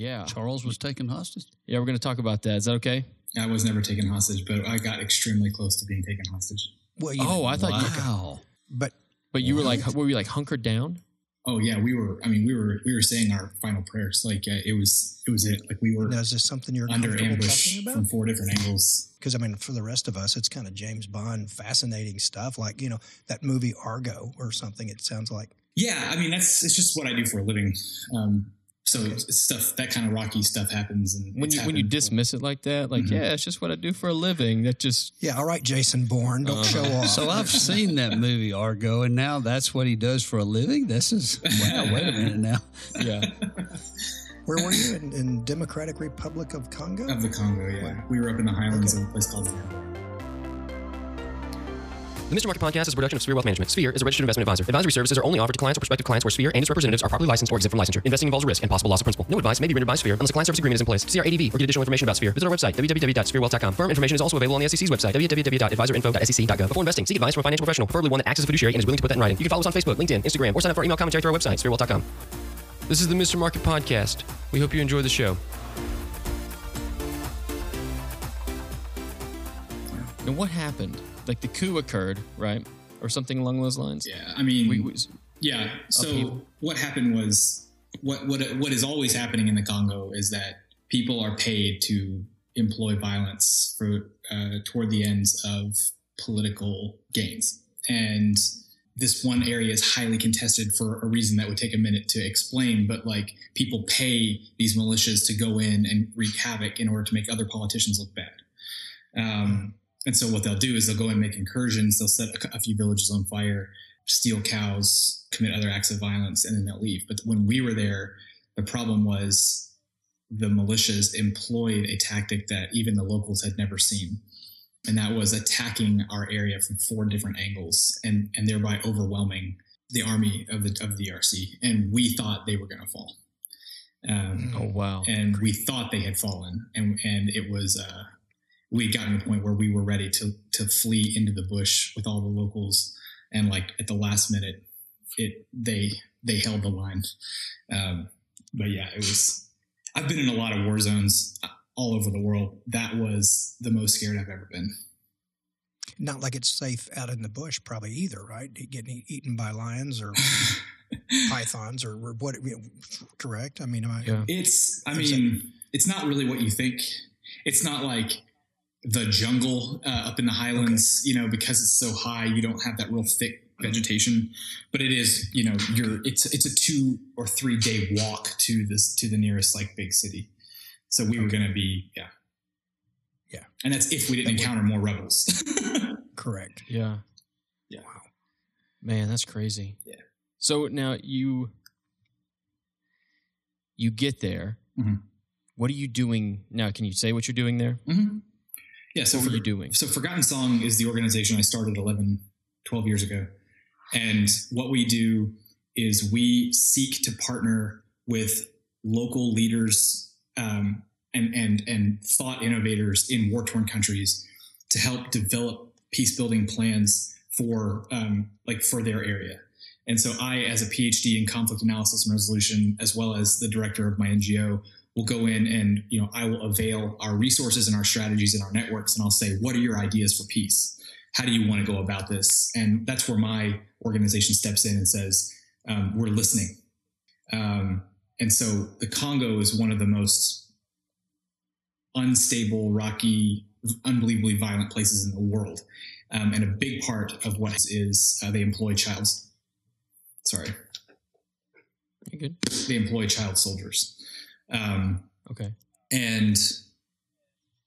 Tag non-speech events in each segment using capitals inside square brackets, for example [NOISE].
Yeah. Charles was taken hostage. Yeah, we're going to talk about that. Is that okay? I was never taken hostage, but I got extremely close to being taken hostage. Well, you Oh, I thought you Wow. but But you were like, were you like hunkered down? Oh yeah, we were. I mean, we were we were saying our final prayers. Like uh, it was it was it. Like we were now is this something you're under comfortable ambush talking from four different angles. Because I mean, for the rest of us, it's kind of James Bond, fascinating stuff. Like you know that movie Argo or something. It sounds like. Yeah, I mean that's it's just what I do for a living. Um, so it's stuff that kind of rocky stuff happens, and When you when you dismiss it like that, like Mhm. yeah, it's just what I do for a living. That just Yeah, all right, Jason Bourne, don't Uh, show [LAUGHS] off. So I've seen that movie Argo, and now that's what he does for a living. This is wow. Wait a minute now. [LAUGHS] yeah. Where were you in, in Democratic Republic of Congo? of the Congo. Yeah, we were up in the highlands of a place called. The Mr. Market Podcast is a production of Sphere Wealth Management. Sphere is a registered investment advisor. Advisory services are only offered to clients or prospective clients where Sphere and its representatives are properly licensed or exempt from licensure. Investing involves risk and possible loss of principal. No advice may be rendered by Sphere unless a client service agreement is in place. See our ADV or get additional information about Sphere. Visit our website, www.spherewealth.com. Firm information is also available on the SEC's website, www.adviserinfo.sec.gov. Before investing, seek advice from a financial professional, preferably one that acts as a fiduciary and is willing to put that in writing. You can follow us on Facebook, LinkedIn, Instagram, or sign up for our email commentary through our website, spherewealth.com. This is the Mr. Market Podcast. We hope you enjoy the show. And what happened? Like the coup occurred, right, or something along those lines. Yeah, I mean, We, we, Yeah. So Upheaval. what happened was what what what is always happening in the Congo is that people are paid to employ violence for uh, toward the ends of political gains, and this one area is highly contested for a reason that would take a minute to explain. But like people pay these militias to go in and wreak havoc in order to make other politicians look bad. Um, and so what they'll do is they'll go and make incursions. They'll set a, a few villages on fire steal cows, commit other acts of violence, and then they'll leave. But when we were there, the problem was the militias employed a tactic that even the locals had never seen. And that was attacking our area from four different angles and, and thereby overwhelming the army of the of the DRC. And we thought they were going to fall. Um, oh wow. and we thought they had fallen and and it was uh we had gotten to the point where we were ready to to flee into the bush with all the locals and like at the last minute it they they held the line um but yeah it was i've been in a lot of war zones uh, all over the world that was the most scared i've ever been Not like it's safe out in the bush, probably either, right? Getting eaten by lions or [LAUGHS] pythons or, or what? You know, correct? I mean, am I? Yeah. It's, I mean, it's not really what you think. It's not like the jungle uh, up in the highlands, you know, because it's so high, you don't have that real thick vegetation. But it is, you know, you're it's it's a two or three day walk to this to the nearest like big city. So we were going to be, yeah, Yeah. and that's if we didn't And we- encounter more rebels. [LAUGHS] Correct. Yeah. Yeah. Wow. Man, that's crazy. Yeah. So now you you get there. Mhm. What are you doing now? Can you say what you're doing there? Mhm. Yeah. So what for, were you doing? So Forgotten Song is the organization I started 11, 12 years ago. And what we do is we seek to partner with local leaders um, and, and, and thought innovators in war torn countries to help develop peace building plans for um, like for their area. And so I, as a PhD in conflict analysis and resolution, as well as the director of my NGO, will go in and you know I will avail our resources and our strategies and our networks, and I'll say, what are your ideas for peace? How do you want to go about this? And that's where my organization steps in and says, um, we're listening. Um, and so the Congo is one of the most unstable, rocky, unbelievably violent places in the world. Um, and a big part of what is uh, they employ child. Sorry, good? they employ child soldiers. Um, Okay. and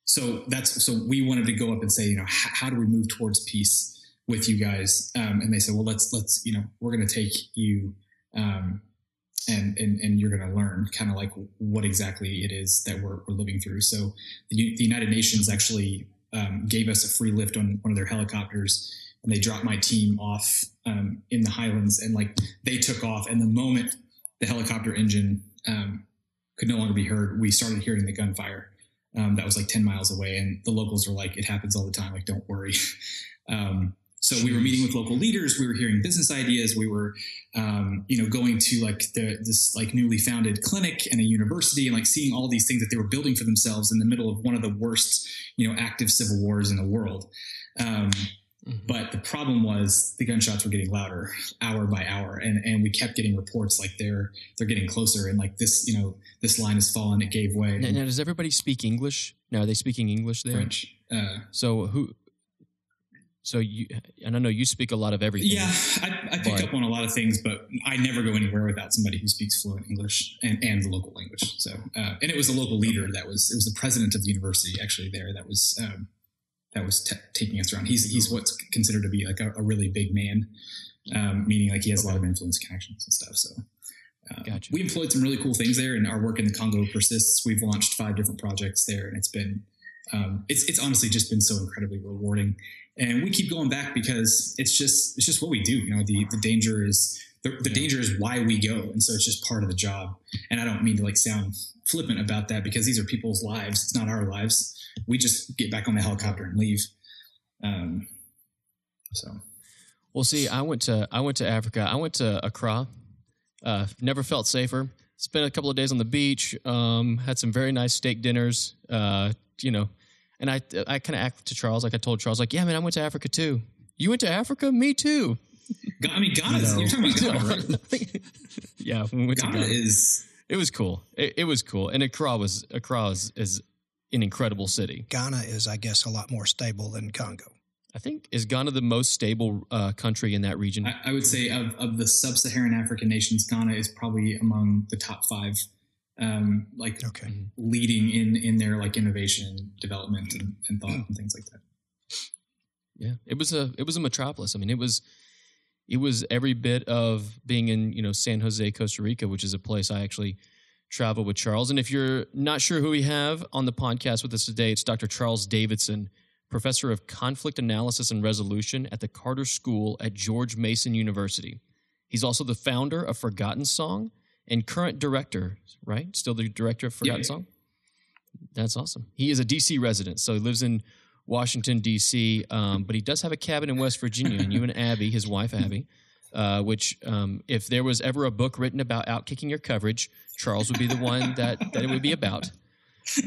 so that's so we wanted to go up and say, you know, how, how do we move towards peace with you guys? Um, and they said, well, let's let's you know, we're going to take you. Um, and, and, and you're going to learn kind of like what exactly it is that we're, we're living through. So the, the United Nations actually um, gave us a free lift on one of their helicopters and they dropped my team off um, in the highlands and like they took off and the moment the helicopter engine um, could no longer be heard we started hearing the gunfire um, that was like 10 miles away and the locals were like it happens all the time like don't worry [LAUGHS] um, So we were meeting with local leaders. We were hearing business ideas. We were, um, you know, going to like the, this like newly founded clinic and a university, and like seeing all these things that they were building for themselves in the middle of one of the worst, you know, active civil wars in the world. Mhm. but the problem was the gunshots were getting louder hour by hour, and and we kept getting reports like they're they're getting closer, and like this, you know, this line has fallen. It gave way. Now, now, does everybody speak English? Now, are they speaking English there? French. Uh, So who? So you and I know you speak a lot of everything. Yeah, I, I pick But- up on a lot of things, but I never go anywhere without somebody who speaks fluent English and, and the local language. So, uh, and it was a local leader that was it was the president of the university actually there that was um, that was t- taking us around. He's he's what's considered to be like a, a really big man, um, meaning like he has a lot of influence, connections, and stuff. So. Um, Gotcha. We employed some really cool things there, and our work in the Congo persists. We've launched five different projects there, and it's been um, it's it's honestly just been so incredibly rewarding and we keep going back because it's just it's just what we do you know the the danger is the, the danger is why we go and so it's just part of the job and i don't mean to like sound flippant about that because these are people's lives it's not our lives we just get back on the helicopter and leave um so Well, see, I went to I went to Africa. I went to Accra. Uh, never felt safer. Spent a couple of days on the beach. Um, had some very nice steak dinners. Uh, you know, and I I kind of act to Charles like I told Charles like, yeah, man, I went to Africa too. You went to Africa? Me too. Ga- i mean ghana's No. you're talking about [LAUGHS] ghana right [LAUGHS] yeah, we went to ghana Ghana. is It was cool. It, it was cool, and Accra was Accra is, is an incredible city. Ghana is, I guess, a lot more stable than Congo. I think is Ghana the most stable uh, country in that region. I, I would say of, of the sub-saharan african nations ghana is probably among the top five um like Okay. leading in in their like innovation development and, and thought and things like that Yeah, it was a it was a metropolis. I mean, it was it was every bit of being in you know San Jose, Costa Rica, which is a place I actually travel with Charles. And if you're not sure who we have on the podcast with us today, it's Dr. Charles Davidson, professor of conflict analysis and resolution at the Carter School at George Mason University. He's also the founder of Forgotten Song and current director, right? Still the director of Forgotten yeah. Song. That's awesome. He is a DC resident, so he lives in Washington D.C., um, but he does have a cabin in West Virginia. And you and Abby, his wife Abby, uh, which um, if there was ever a book written about outkicking your coverage, Charles would be the one that that it would be about.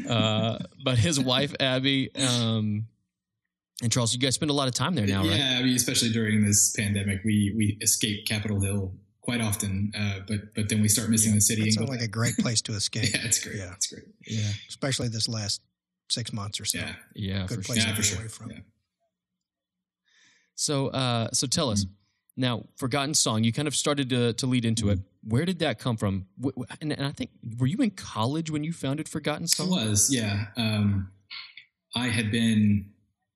Uh, but his wife Abby um, and Charles, you guys spend a lot of time there now, yeah, right? I mean, especially during this pandemic, we we escape Capitol Hill quite often, uh, but but then we start missing the city. That and sounds go like a great place to escape. [LAUGHS] yeah, it's great. Yeah. it's great. Yeah, Especially this last six months or so. Yeah, yeah, Good for place sure. to for get sure. away from. Yeah. So, uh, so tell us Mm-hmm. now, Forgotten Song. You kind of started to to lead into it. Mm-hmm. Where did that come from? Wh- wh- And, and I think were you in college when you founded Forgotten I Song? was, yeah. Um, I had been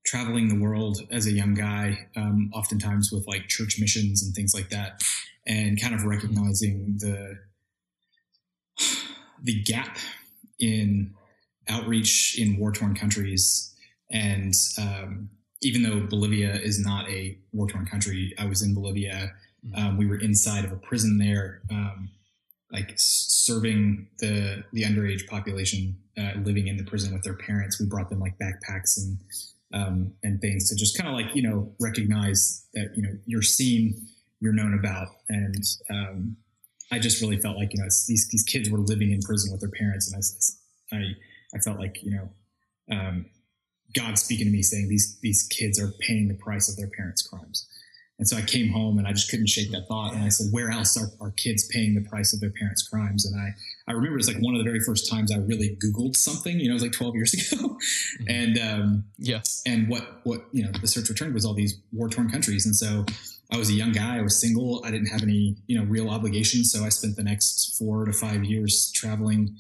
traveling the world as a young guy, um, oftentimes with like church missions and things like that, and kind of recognizing the the gap in outreach in war torn countries. And um, even though Bolivia is not a war torn country, I was in Bolivia. Um, we were inside of a prison there. Um, like serving the the underage population uh, living in the prison with their parents. We brought them like backpacks and um, and things to just kind of like you know recognize that you know you're seen, you're known about, and um, I just really felt like you know it's, these these kids were living in prison with their parents, and I I I felt like you know. Um, God speaking to me saying these these kids are paying the price of their parents' crimes. And so I came home and I just couldn't shake that thought. And I said, where else are, are kids paying the price of their parents' crimes? And I, I remember it was like one of the very first times I really Googled something, you know, it was like 12 years [LAUGHS] ago. and, um, Yeah. and what, what, you know, the search returned was all these war torn countries. And so I was a young guy. I was single. I didn't have any, you know, real obligations. So I spent the next four to five years traveling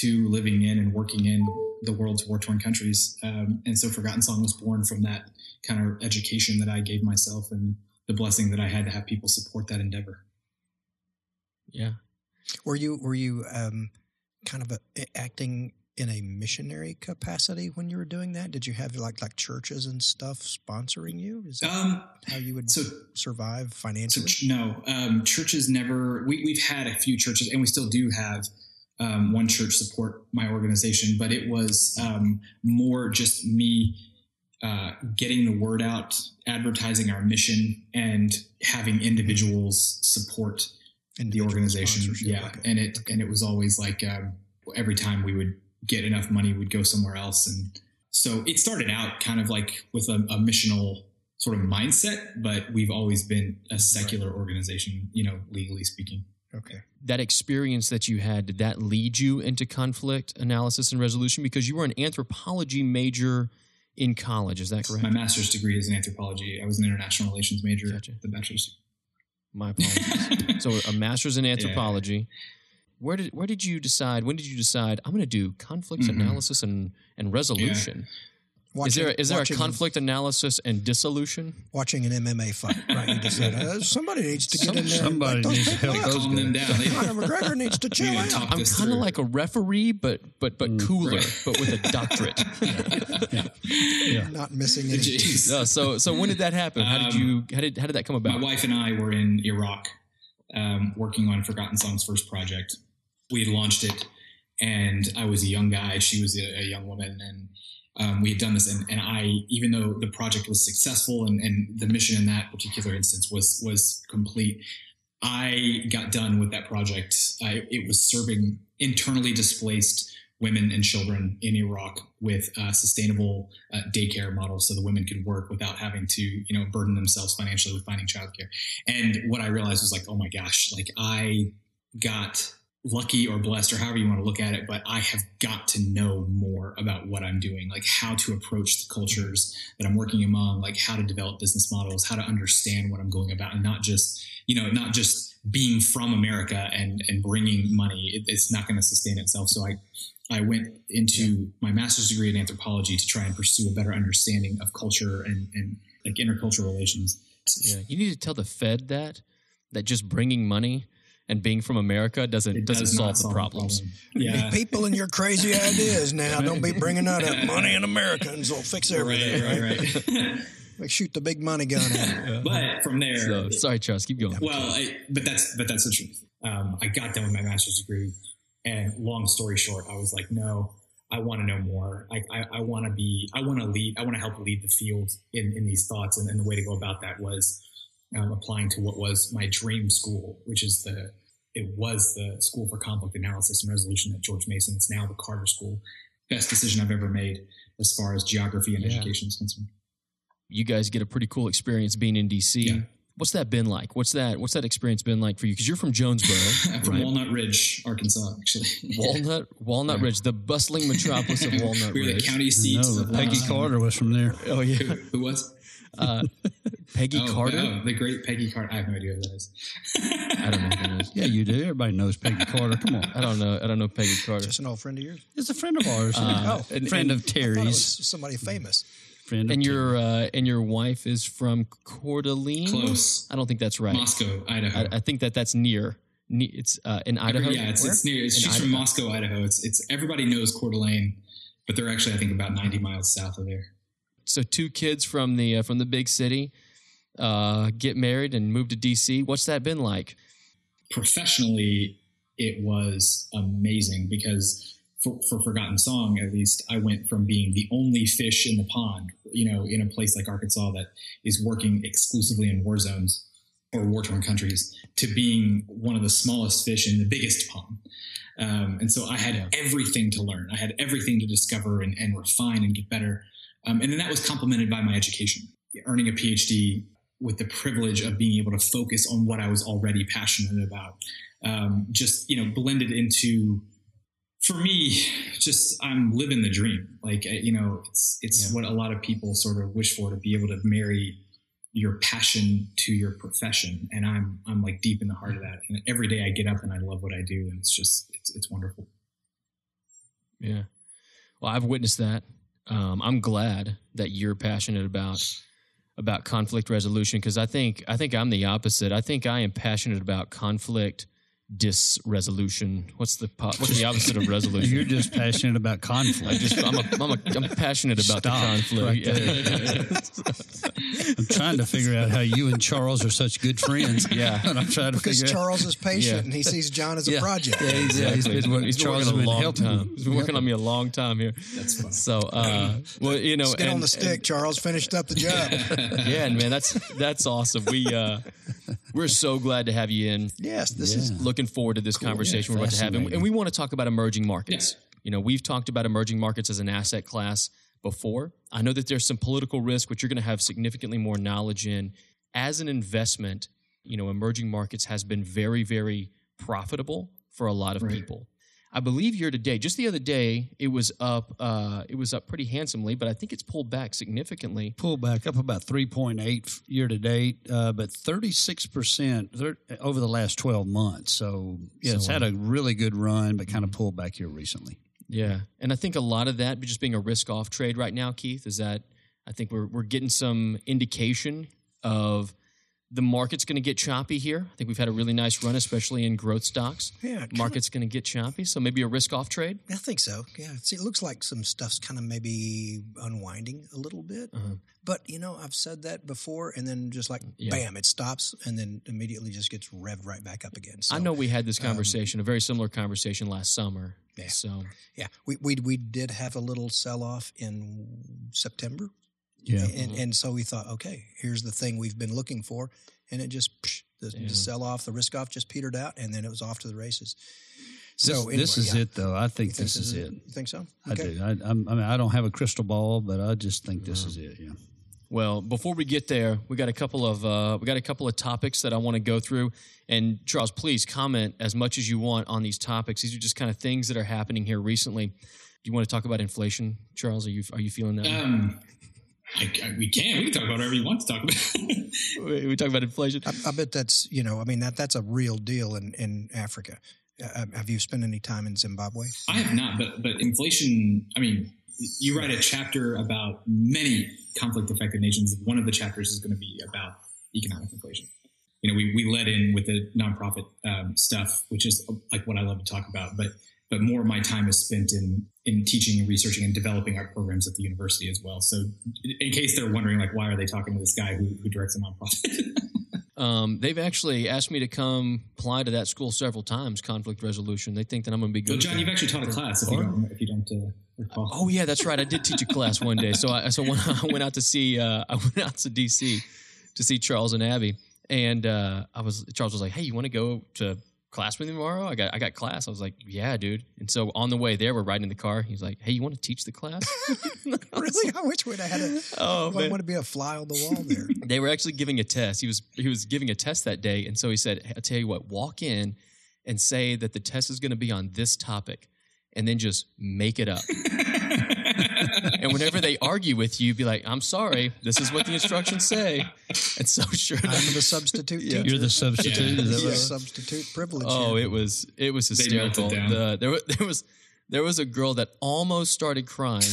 to living in and working in the world's war torn countries. Um, and so Forgotten Song was born from that kind of education that I gave myself and the blessing that I had to have people support that endeavor. Yeah. Were you were you um, kind of a, acting in a missionary capacity when you were doing that? Did you have like like churches and stuff sponsoring you? Is that Um, how you would so survive So financially? ch- no, um, churches never. We, we've had a few churches, and we still do have um, one church support my organization, but it was um, more just me uh, getting the word out, advertising our mission, and having individuals support and the organization. Yeah, okay. and it and it was always like um, every time we would get enough money, we'd go somewhere else, and so it started out kind of like with a, a missional sort of mindset, but we've always been a secular organization, you know, legally speaking. Okay. that experience that you had did that lead you into conflict analysis and resolution because you were an anthropology major in college is that correct My master's degree is in anthropology. I was an international relations major. Gotcha. The bachelor's. my apologies [LAUGHS] so a master's in anthropology where did where did you decide when did you decide i'm going to do conflict Mhm. analysis and and resolution is there is there a watching- conflict analysis and dissolution Watching an MMA fight, right? You just said, uh, somebody needs to get Some- in there. somebody let needs to help out. Calm them down. They- Conor McGregor needs to chill out. i'm kind of like a referee but but but Mm, cooler right. but with a doctorate [LAUGHS] Yeah. Not missing any. No, so so when did that happen how did Um, you how did how did that come about? My wife and I were in Iraq um, working on Forgotten Song's first project. We had launched it, and I was a young guy. She was a, a young woman, and um, we had done this. And, and I, even though the project was successful and, and the mission in that particular instance was was complete, I got done with that project. I, it was serving internally displaced women and children in Iraq with sustainable uh, daycare models, so the women could work without having to, you know, burden themselves financially with finding childcare. And what I realized was like, oh my gosh, like I got lucky or blessed or however you want to look at it, but I have got to know more about what I'm doing, like how to approach the cultures that I'm working among, like how to develop business models, how to understand what I'm going about, and not just, you know, not just being from America and and bringing money. It, it's not going to sustain itself. So I I went into my master's degree in anthropology to try and pursue a better understanding of culture and, and like intercultural relations. Yeah, you need to tell the Fed that that just bringing money and being from America doesn't It doesn't does solve not the solve problems. problem. Yeah. People and your crazy [LAUGHS] ideas now. Don't be bringing that up. Money and Americans will fix everything. Right, right, right. [LAUGHS] Like shoot the big money gun at but from there, So, sorry, Charles, keep going. well, I, but that's but that's the truth. Um, I got done with my master's degree, and long story short, I was like, no, I want to know more. I, I, I want to be, I want to lead, I want to help lead the field in, in these thoughts. And, and the way to go about that was um, applying to what was my dream school, which is the, it was the School for Conflict Analysis and Resolution at George Mason. It's now the Carter School. Best decision I've ever made as far as geography and Yeah. education is concerned. You guys get a pretty cool experience being in DC. Yeah. What's that been like? What's that What's that experience been like for you? Because you're from Jonesboro, [LAUGHS] from right? Walnut Ridge, Arkansas, actually. Walnut Walnut Yeah. Ridge, the bustling metropolis of [LAUGHS] Walnut we were the county seats. No, of Peggy Carter was from there. Oh yeah, Who, who was? Uh, Peggy oh, Carter. Oh, the great Peggy Carter. I have no idea who that is. [LAUGHS] I don't know who that is. Yeah, you do. Everybody knows Peggy Carter. Come on. I don't know. I don't know Peggy Carter. Just an old friend of yours. It's a friend of ours. Uh, a and- friend and- of I it Terry's. was somebody famous. Friend of And your uh, and your wife is from Coeur d'Alene. Close. I don't think that's right. Moscow, Idaho. I, I think that that's near. ne- It's uh, in Idaho. Yeah, it's, it's near. It's, In she's from Moscow, Idaho. It's it's everybody knows Coeur d'Alene, but they're actually I think about ninety miles south of there. So two kids from the uh, from the big city uh, get married and move to DC. What's that been like? Professionally, it was amazing because for, for Forgotten Song, at least, I went from being the only fish in the pond, you know, in a place like Arkansas that is working exclusively in war zones or war torn countries, to being one of the smallest fish in the biggest pond. Um, and so I had everything to learn. I had everything to discover and, and refine and get better. Um, and then that was complemented by my education, earning a PhD with the privilege of being able to focus on what I was already passionate about. Um, just, you know, blended into, for me, just I'm living the dream. Like, you know, it's, it's Yeah. what a lot of people sort of wish for to be able to marry your passion to your profession. And I'm, I'm like deep in the heart of that. And every day I get up and I love what I do. And it's just, it's, it's wonderful. Yeah. Well, I've witnessed that. Um, I'm glad that you're passionate about about conflict resolution because I think I think I'm the opposite. I think I am passionate about conflict disresolution. What's the po- what's the opposite of resolution? [LAUGHS] You're just passionate about I conflict. just I'm a, I'm, a, I'm passionate about Stop the conflict. right yeah. I'm trying to figure out how you and Charles are such good friends. [LAUGHS] Yeah. and I'm trying to Because figure out. Charles is patient Yeah. and he sees John as a Yeah. project. Yeah, he's, yeah, he's Exactly. been, He's been Charles has working a long helping time. him. He's been working on me a long time here. That's fun. So, uh, well, you know, Let's get on the stick. Charles finished up the job. [LAUGHS] yeah, and man, that's that's awesome. We uh, we're so glad to have you in. yes, this Yeah. is Looking forward to this conversation we're about to have, and, and we want to talk about emerging markets. Yeah. You know, we've talked about emerging markets as an asset class before. I know that there's some political risk, which you're going to have significantly more knowledge in. As an investment, you know, emerging markets has been very, very profitable for a lot of Right. people. I believe year to date, just the other day, it was up. Uh, it was up pretty handsomely, but I think it's pulled back significantly. Pull back up about 3.8 year to date, uh, but 36% over the last 12 months. So, yeah, So, it's had a really good run, but kind of pulled back here recently. Yeah, and I think a lot of that just being a risk-off trade right now, Keith, is that I think we're we're getting some indication of the market's going to get choppy here. I think we've had a really nice run, especially in growth stocks. Yeah, market's going to get choppy, so maybe a risk-off trade. I think so. Yeah, See, it looks like some stuff's kind of maybe unwinding a little bit. Uh-huh. But you know, I've said that before, and then just like Yeah. bam, it stops, and then immediately just gets revved right back up again. So, I know we had this conversation, a very similar conversation last summer. Yeah. So Yeah, we we we did have a little sell off in September, Yeah. and and so we thought, okay, here's the thing we've been looking for, and it just psh, the, Yeah. the sell off, the risk off just petered out, and then it was off to the races. So this, anyway, this is yeah. it, though. I think You think this is it. You think so? I do. I, I'm, I mean, I don't have a crystal ball, but I just think this is it. Yeah. Well, before we get there, we got a couple of uh, we got a couple of topics that I want to go through. And Charles, please comment as much as you want on these topics. These are just kind of things that are happening here recently. Do you want to talk about inflation, Charles? Are you are you feeling that? Um, I, I, we can. We can talk about whatever you want to talk about. [LAUGHS] we we talk about inflation. I, I bet that's you know, I mean that that's a real deal in in Africa. Uh, have you spent any time in Zimbabwe? I have not, but but inflation. I mean, you write a chapter about many conflict affected nations. One of the chapters is going to be about economic inflation. You know, we we led in with the nonprofit um, stuff, which is like what I love to talk about, but but more of my time is spent in in teaching and researching and developing our programs at the university as well. So, in case they're wondering, like, why are they talking to this guy who, who directs a nonprofit? [LAUGHS] Um, they've actually asked me to come apply to that school several times. Conflict resolution. They think that I'm going to be good. well, John, you've actually taught a class. If you don't, if you don't uh, recall. Oh yeah, that's right. I did teach a class one day. So I so when I went out to see uh, I went out to DC to see Charles and Abby, and uh, I was Charles was like, "Hey, you want to go to class with me tomorrow?" I got I got class. I was like, "Yeah, dude." And so on the way there, we're riding in the car. He's like, "Hey, you want to teach the class?" [LAUGHS] [LAUGHS] really? I wish we'd have had a. [LAUGHS] Oh, I want to be a fly on the wall there. they were actually giving a test. He was he was giving a test that day, and so he said, "I'll tell you what, walk in and say that the test is going to be on this topic, and then just make it up." [LAUGHS] and whenever they argue with you, be like, "I'm sorry, this is what the instructions say." And so sure, I'm enough- the substitute Yeah. You're the substitute. Yeah. Is that Yeah, right? substitute privilege. oh, here. it was it was hysterical. down. The, there [LAUGHS] there was there was a girl that almost started crying,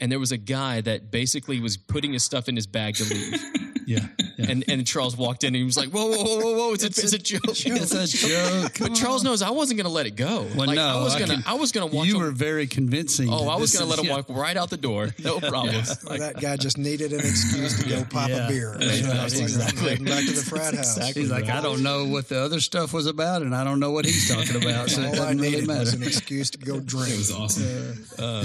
and there was a guy that basically was putting his stuff in his bag to leave. [LAUGHS] Yeah. yeah. And and Charles walked in and he was like, "Whoa, whoa, whoa, whoa, whoa! It's, a, it's a joke." it's a [LAUGHS] joke. But Charles knows I wasn't going to let it go. Well, like, no, I was going to. I was going to watch you him. were very convincing. oh, I was going to let him yeah. walk right out the door. No [LAUGHS] problem. Well, that guy just needed an excuse to go pop Yeah. a beer. That's And right, was exactly. I'm back to the frat house. Exactly. He's like, I don't know what the other stuff was about, and I don't know what he's talking about. So All I doesn't really needed matter. was an excuse to go drink. [LAUGHS] it was awesome. Uh,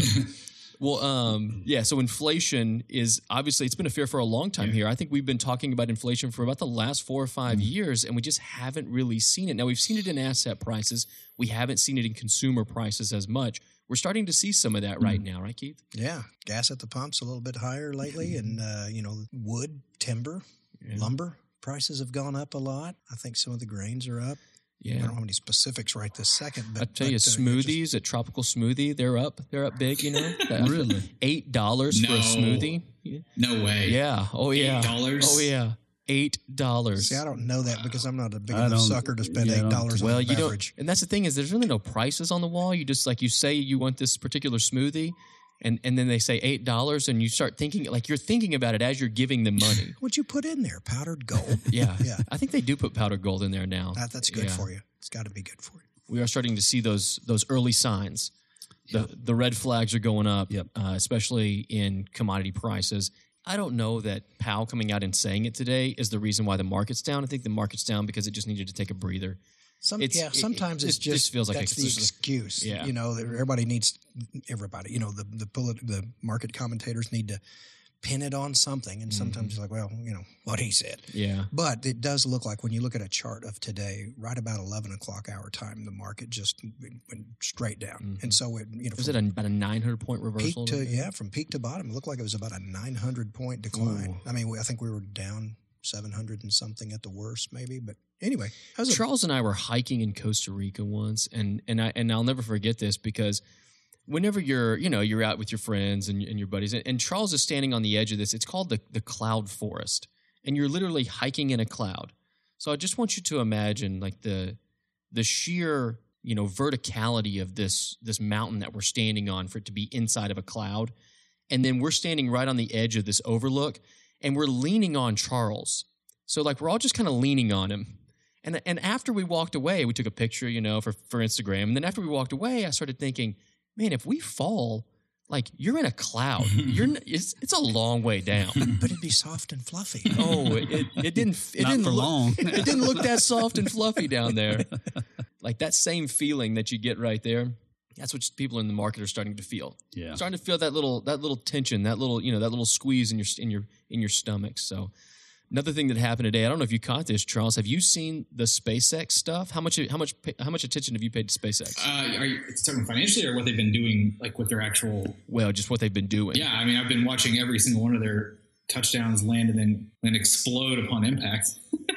well, um, yeah. So inflation is obviously it's been a fear for a long time here. I think we've been talking about inflation for about the last four or 5 Mm-hmm. years, and we just haven't really seen it. Now we've seen it in asset prices. We haven't seen it in consumer prices as much. We're starting to see some of that Mm-hmm. right now, right, Keith? Yeah, gas at the pumps a little bit higher lately, and uh, you know, wood, timber, Yeah. lumber prices have gone up a lot. I think some of the grains are up. I don't have any specifics right this second, but I tell you, but, uh, smoothies at Tropical Smoothie, they're up. They're up big. You know, [LAUGHS] Really? eight dollars for a smoothie. No way. Yeah. Oh yeah. $8? Oh yeah. Eight dollars. See, I don't know that because I'm not a big enough sucker to spend yeah, eight don't- dollars on Well, a you don't, and that's the thing is, there's really no prices on the wall. You just like you say you want this particular smoothie, and and then they say eight dollars, and you start thinking like you're thinking about it as you're giving them money. [LAUGHS] What'd you put in there? Powdered gold. [LAUGHS] Yeah, Yeah. I think they do put powdered gold in there now. That, that's good Yeah. for you. It's got to be good for you. we are starting to see those those early signs. The the red flags are going up, Yep. uh, especially in commodity prices. I don't know that Powell coming out and saying it today is the reason why the market's down. I think the market's down because it just needed to take a breather. Some, It's- yeah, it- sometimes it it's just- just feels like that's the excuse. yeah. you know, everybody needs everybody. You know, the the polit- the market commentators need to pin it on something, and sometimes Mm-hmm. it's like, well, you know, what he said. Yeah, But it does look like when you look at a chart of today, right about eleven o'clock our time, the market just went straight down, and so it you know was it a, about a nine hundred point reversal? to yeah from peak to bottom, it looked like it was about a nine hundred point decline. Ooh. I mean, I think we were down seven hundred and something at the worst, maybe. But anyway, Charles and I were hiking in Costa Rica once, and and I and I'll never forget this because whenever you're you know you're out with your friends and, and your buddies, and, and Charles is standing on the edge of this. It's called the the cloud forest, and you're literally hiking in a cloud. So I just want you to imagine like the the sheer you know verticality of this this mountain that we're standing on for it to be inside of a cloud, and then we're standing right on the edge of this overlook, and we're leaning on Charles. So like we're all just kind of leaning on him. And and after we walked away, we took a picture, you know, for for Instagram. And then after we walked away, I started thinking, man, if we fall, like you're in a cloud. [LAUGHS] You're it's it's a long way down. [LAUGHS] but it'd be soft and fluffy. [LAUGHS] oh, it, it, it didn't it Not didn't for look, long. it didn't look that soft and fluffy down there. Like that same feeling that you get right there. That's what people in the market are starting to feel. Yeah. Starting to feel that little that little tension, that little you know that little squeeze in your in your in your stomach. So another thing that happened today, I don't know if you caught this, Charles. Have you seen the SpaceX stuff? How much how much how much attention have you paid to SpaceX? Uh, are you talking financially or what they've been doing, like with their actual? well, just what they've been doing. Yeah, I mean, I've been watching every single one of their touchdowns land and then then explode upon impact. [LAUGHS]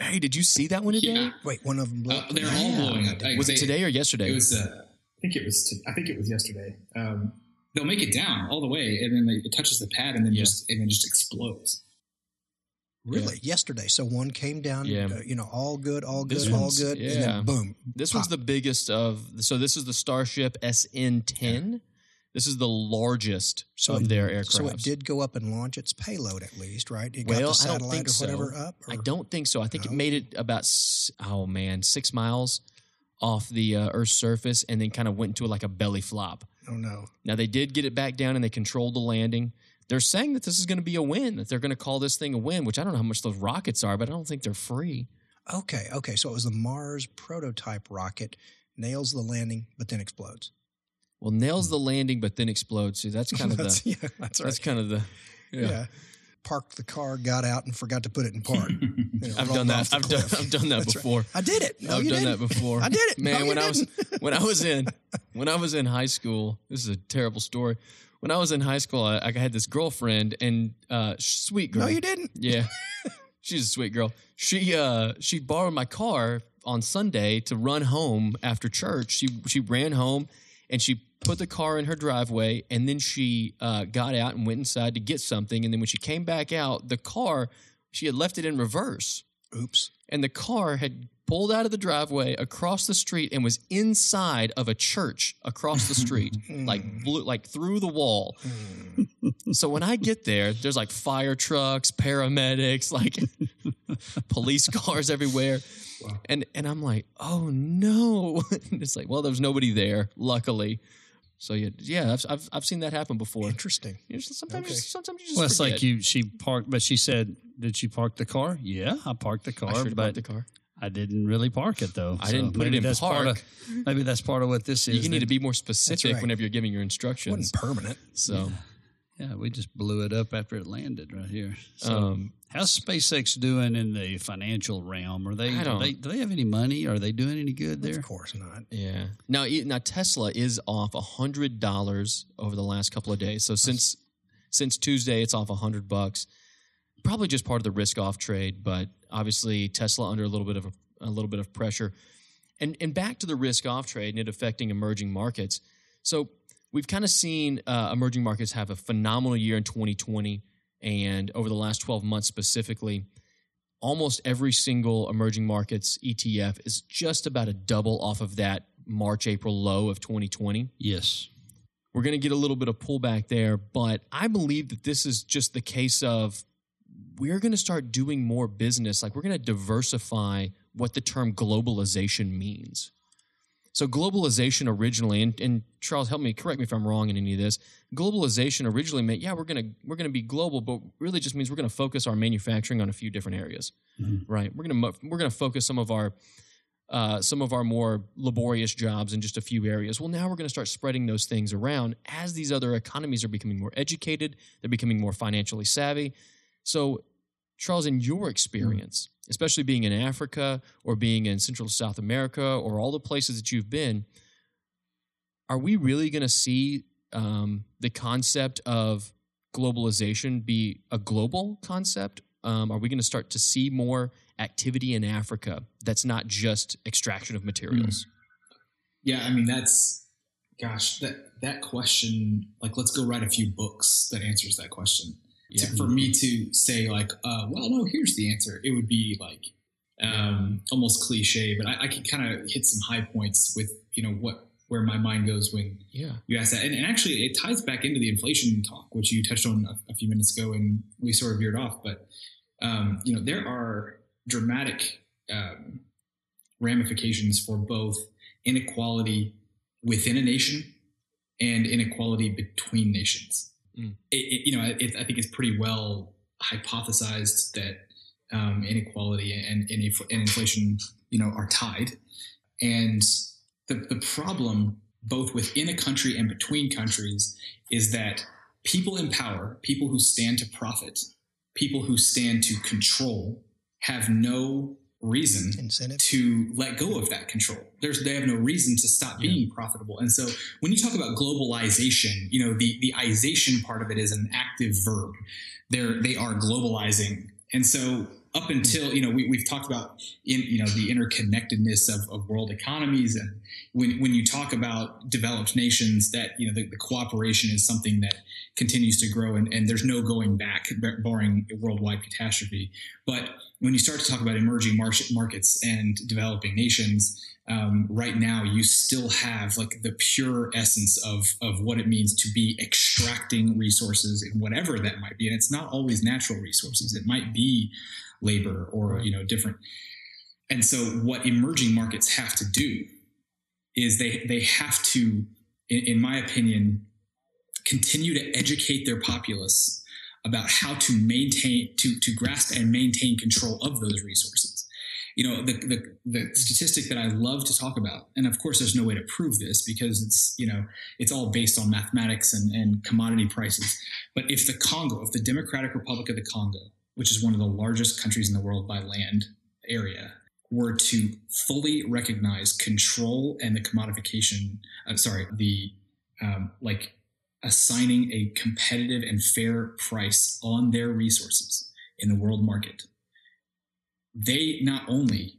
Hey, did you see that one today? Yeah. Wait, one of them blew. Uh, they're all blowing up. Like, Was it today or yesterday? It was. Uh, I think it was. T- I think it was yesterday. Um, they'll make it down all the way, and then they, it touches the pad, and then Yeah. just and then just explodes. Really? Yesterday. So one came down, Yeah. uh, you know, all good, all This good, all one's- good, and yeah. then boom. This one's the biggest of. So this is the Starship SN10. This is the largest So of it- their aircraft. So it did go up and launch its payload at least, right? It Well, got the I don't think or so. whatever up? I don't think so. I think it made it about oh man six miles off the uh, Earth's surface and then kind of went into like a belly flop. Oh, no. Now they did get it back down and they controlled the landing. They're saying that this is going to be a win. That they're going to call this thing a win, which I don't know how much those rockets are, but I don't think they're free. Okay, okay. So it was the Mars prototype rocket, nails the landing, but then explodes. Well, nails the landing, but then explodes. See, that's [LAUGHS] kind of that's, the. yeah, that's right. That's kind of the. yeah. Parked the car, got out, and forgot to put it in park. [LAUGHS] You know, I've done that. I've done. I've done that That's right. before. I did it. No, I've you done didn't. that before. I did it. man. No, you when I was [LAUGHS] when I was in when I was in high school, this is a terrible story. When I was in high school, I, I had this girlfriend and uh, sweet girl. No, you didn't. Yeah, [LAUGHS] she's a sweet girl. She uh she borrowed my car on Sunday to run home after church. She she ran home and she put the car in her driveway and then she uh, got out and went inside to get something. And then when she came back out, the car she had left it in reverse. Oops. and the car had pulled out of the driveway across the street and was inside of a church across the street [LAUGHS] like blew, like through the wall. So when i get there there's like fire trucks paramedics like [LAUGHS] police cars everywhere. And and i'm like oh no. [LAUGHS] It's like well there's nobody there luckily so yeah yeah i've i've, I've seen that happen before Interesting. You know, sometimes Okay. you, sometimes you just Well, it's forget. like you. She parked, but she said, "Did she park the car?" Yeah, I parked the car, should've but the car I didn't really park it though. I didn't put it in that's Part park. of, maybe that's part of what this is. you need to be more specific right. whenever you're giving your It instructions wasn't permanent. So, Yeah, we just blew it up after it landed right here. So, um, how's SpaceX doing in the financial realm? Are they, I are don't- they do they have any money? Are they doing any good there? Of course not. yeah. Now, e- now Tesla is off a hundred dollars over the last couple of days. So since since Tuesday, it's off a hundred bucks. Probably just part of the risk off trade, but obviously Tesla under a little bit of a, a little bit of pressure. And and back to the risk off trade and it affecting emerging markets. So we've kind of seen uh, emerging markets have a phenomenal year in 2020, and over the last 12 months specifically, almost every single emerging markets ETF is just about a double off of that March April low of 2020. Yes. We're going to get a little bit of pullback there, but I believe that this is just the case of we're going to start doing more business. Like we're going to diversify what the term globalization means. So globalization originally, and, and Charles, help me, correct me if I'm wrong in any of this. Globalization originally meant, yeah, we're gonna we're gonna be global, but really just means we're gonna focus our manufacturing on a few different areas, Mhm. right? We're gonna we're gonna focus some of our uh, some of our more laborious jobs in just a few areas. Well, now we're going to start spreading those things around as these other economies are becoming more educated, they're becoming more financially savvy. So, Charles, in your experience, especially being in Africa or being in Central South America or all the places that you've been, are we really going to see um, the concept of globalization be a global concept? Um, are we going to start to see more activity in Africa that's not just extraction of materials? Yeah, I mean that's gosh, that that question, like let's go write a few books that answers that question. To- Yeah. for me to say like, uh, well, no, here's the answer. It would be like um, almost cliche, but I, I can kind of hit some high points with you know what where my mind goes when Yeah. you ask that, and, and actually it ties back into the inflation talk, which you touched on a, a few minutes ago, and we sort of veered off. But um, you know, there are dramatic um, ramifications for both inequality within a nation and inequality between nations. Mm. It, it, you know, it, I think it's pretty well hypothesized that um, inequality and, and, and inflation, you know, are tied. And the, the problem, both within a country and between countries, is that people in power, people who stand to profit, people who stand to control, have no reason Incentive. to let go of that control. There's they have no reason to stop being profitable. And so when you talk about globalization, you know, the the ization part of it is an active verb. They're they are globalizing. And so up until, you know, we, we've talked about in you know the interconnectedness of, of world economies and when when you talk about developed nations that you know the, the cooperation is something that continues to grow and, and there's no going back barring a worldwide catastrophe. But when you start to talk about emerging market markets and developing nations, um, right now you still have like the pure essence of of what it means to be extracting resources and whatever that might be, and it's not always natural resources. It might be labor or you know different. And so, what emerging markets have to do is they they have to, in, in my opinion, continue to educate their populace about how to maintain to to grasp and maintain control of those resources you know the, the the statistic that i love to talk about and of course there's no way to prove this because it's you know it's all based on mathematics and, and commodity prices. But if the congo if the democratic republic of the congo which is one of the largest countries in the world by land area were to fully recognize control and the commodification uh, sorry the um, like assigning a competitive and fair price on their resources in the world market, they not only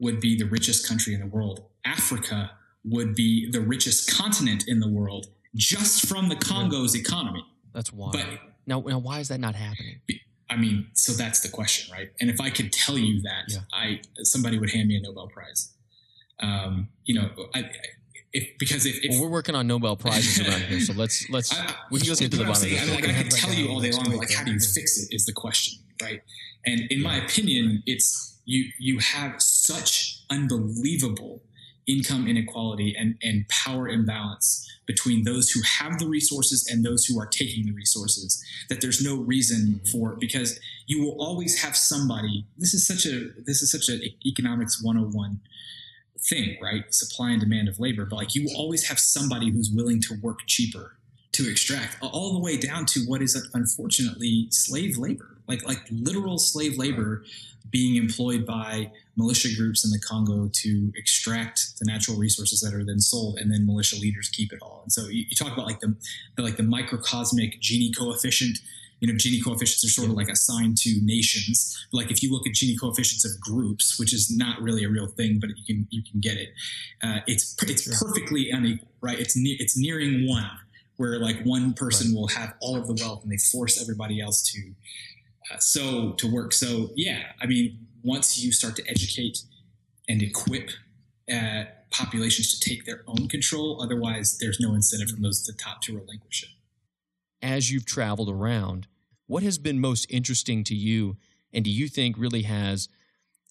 would be the richest country in the world, Africa would be the richest continent in the world just from the Congo's economy. That's wild. But now, now, why is that not happening? I mean, so that's the question, right? And if I could tell you that, Yeah. I somebody would hand me a Nobel Prize. Um, you know, I, I- if because if, if Well, we're working on Nobel prizes around here, so let's [LAUGHS] let's I- we can just get to the bottom of saying, I, this. mean, like, I could tell you all day long, like, how do you fix it is the question, right? And in my opinion, it's you you have such unbelievable income inequality and and power imbalance between those who have the resources and those who are taking the resources that there's no reason for because you will always have somebody this is such a this is such an economics 101 thing right? Supply and demand of labor but like you will always have somebody who's willing to work cheaper to extract all the way down to what is unfortunately slave labor like like literal slave labor being employed by militia groups in the Congo to extract the natural resources that are then sold, and then militia leaders keep it all. And so you, you talk about like the, the like the microcosmic Gini coefficient. You know, Gini coefficients are sort of like assigned to nations. Like if you look at Gini coefficients of groups, which is not really a real thing, but you can you can get it. Uh, it's it's perfectly unequal, right? It's ne- it's nearing one, where like one person will have all of the wealth, and they force everybody else to uh, so to work. So yeah, I mean, once you start to educate and equip uh, populations to take their own control, otherwise there's no incentive from those at the top to relinquish it. As you've traveled around, what has been most interesting to you, and do you think really has,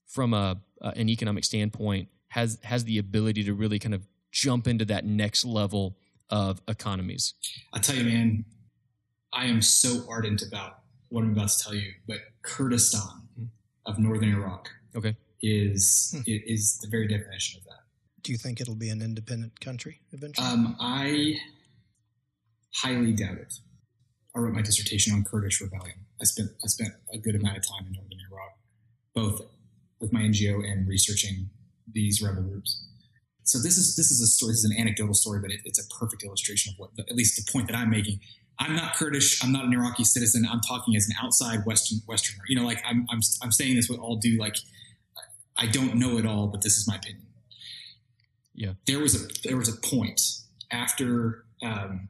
from a uh, an economic standpoint, has has the ability to really kind of jump into that next level of economies. I'll tell you, man, I am so ardent about what I'm about to tell you, but Kurdistan of northern Iraq Okay. is Hmm. is the very definition of that. Do you think it'll be an independent country eventually? Um, I highly doubt it. I wrote my dissertation on Kurdish rebellion. I spent I spent a good amount of time in northern Iraq, both with my NGO and researching these rebel groups. So this is this is a story. This is an anecdotal story, but it, it's a perfect illustration of what, at least the point that I'm making. I'm not Kurdish. I'm not an Iraqi citizen. I'm talking as an outside Western Westerner. You know, like I'm I'm I'm saying this with all due like I don't know it all, but this is my opinion Yeah, there was a there was a point after um,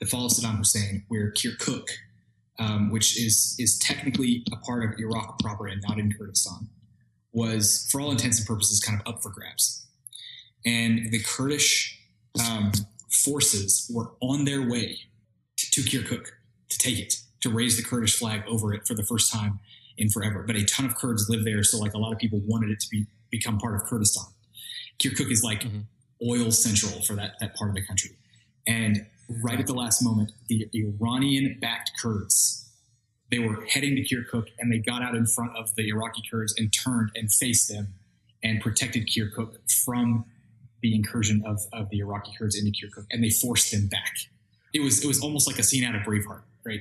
the fall of Saddam Hussein where Kirkuk, um, which is is technically a part of Iraq proper and not in Kurdistan, was for all intents and purposes kind of up for grabs, and the Kurdish um, forces were on their way to, to Kirkuk to take it to raise the Kurdish flag over it for the first time in forever. But a ton of Kurds live there, so like a lot of people wanted it to be become part of Kurdistan. Kirkuk is like Mhm. oil central for that, that part of the country. And right at the last moment, the Iranian backed Kurds, they were heading to Kirkuk and they got out in front of the Iraqi Kurds and turned and faced them and protected Kirkuk from the incursion of, of the Iraqi Kurds into Kirkuk and they forced them back. It was, it was almost like a scene out of Braveheart, right?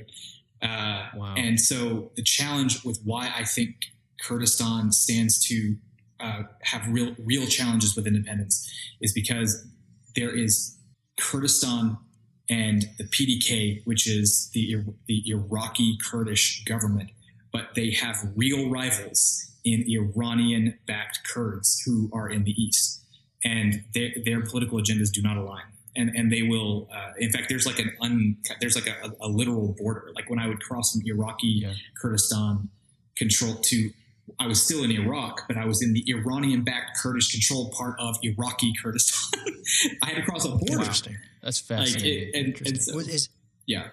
Uh, Wow. and so the challenge with why I think Kurdistan stands to uh, have real real challenges with independence is because there is Kurdistan and the PDK, which is the the Iraqi Kurdish government, but they have real rivals in Iranian-backed Kurds who are in the east, and their their political agendas do not align. And, and they will. Uh, in fact, there's like an un, there's like a, a literal border. Like when I would cross from Iraqi Yeah. Kurdistan control to I was still in Iraq, but I was in the Iranian-backed Kurdish-controlled part of Iraqi Kurdistan. [LAUGHS] I had to cross a border. Interesting. That's Like, fascinating. it, and, and Interesting. so, is yeah,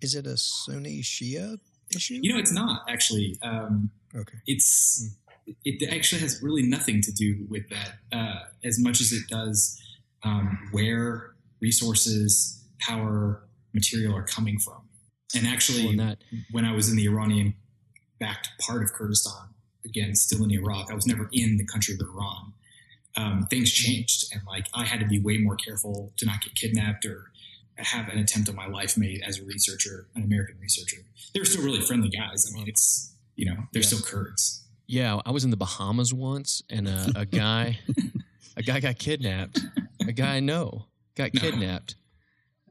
is it a Sunni Shia issue? you know, it's not actually. Um, okay. it's it actually has really nothing to do with that, uh, as much as it does um, where resources, power, material are coming from. And actually, Well, that when I was in the Iranian backed part of Kurdistan, again, still in Iraq, I was never in the country of Iran. Um, things changed, and like I had to be way more careful to not get kidnapped or have an attempt on my life made as a researcher, an American researcher. They're still really friendly guys. I mean, it's you know they're still Kurds. Yeah, I was in the Bahamas once, and a, a guy, a guy got kidnapped. A guy I know got No. kidnapped.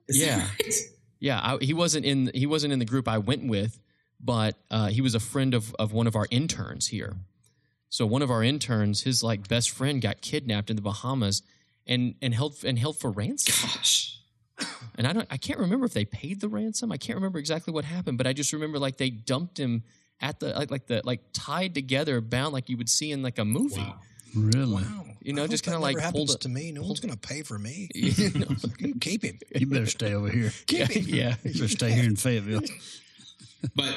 Is Yeah. right? Yeah, I, he wasn't in. He wasn't in the group I went with, but uh, he was a friend of of one of our interns here. So one of our interns, his like best friend, got kidnapped in the Bahamas, and and held and held for ransom. Gosh. And I don't. I can't remember if they paid the ransom. I can't remember exactly what happened, but I just remember like they dumped him at the like like the like tied together, bound like you would see in like a movie. Wow. Really? Wow. You know, I just kinda like never pulled happens it- to me. No one's going to pay for me. You [LAUGHS] know? [LAUGHS] Keep him. You better stay over here. [LAUGHS] Keep yeah, yeah. You better stay here in Fayetteville. But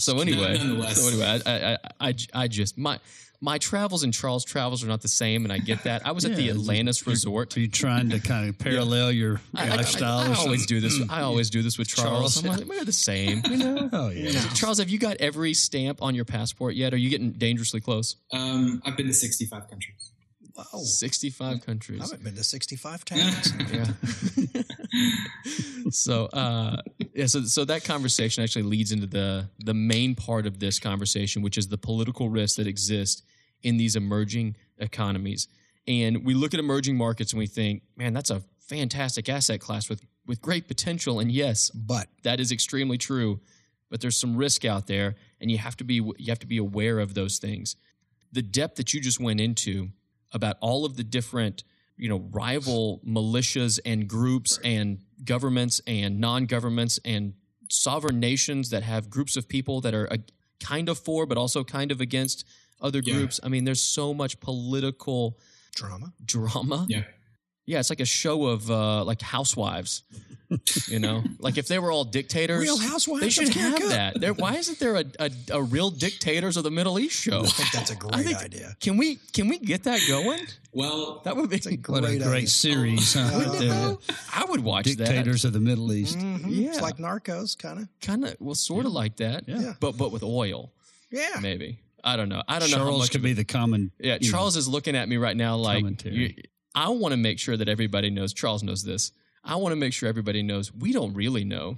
so anyway, nonetheless. so anyway, I, I, I, I just my my travels and Charles' travels are not the same, and I get that. I was at the Yeah, Atlantis Resort. Are you trying to kind of parallel your I, I- lifestyle? I, I or always something? do this. I always do this with Charles. Charles, I'm like, we're the same, you know. Oh yeah. Charles, have you got every stamp on your passport yet? Are you getting dangerously close? um, I've been to 65 countries. Wow. Sixty-five countries. I haven't been to 65 [LAUGHS] towns. Yeah. [LAUGHS] so uh yeah so so that conversation actually leads into the the main part of this conversation which is the political risks that exist in these emerging economies. And we look at emerging markets and we think man that's a fantastic asset class with with great potential. And yes but that is extremely true. But there's some risk out there and you have to be you have to be aware of those things. The depth that you just went into about all of the different you know rival militias and groups and governments and non-governments and sovereign nations that have groups of people that are uh, kind of for but also kind of against other Yeah. groups i mean there's so much political drama. drama Yeah. Yeah it's like a show of uh, like housewives You know, [LAUGHS] like if they were all dictators, Real Housewives they should have America. that. There, why isn't there a, a, a real dictators of the Middle East show? I think that's a great think- idea. Can we can we get that going? Well, That would be. What a Great great idea. series, huh? Wouldn't right it there. though? I would watch Dictators of the Middle East. Mhm. Yeah. It's like Narcos, kind of. Kind of, well, sort of like that. Yeah. But but with oil, Yeah. maybe. I don't know. I don't know how Charles much. could be the common. yeah, you know, Charles is looking at me right now like you, I want to make sure that everybody knows. Charles knows this. I want to make sure everybody knows we don't really know.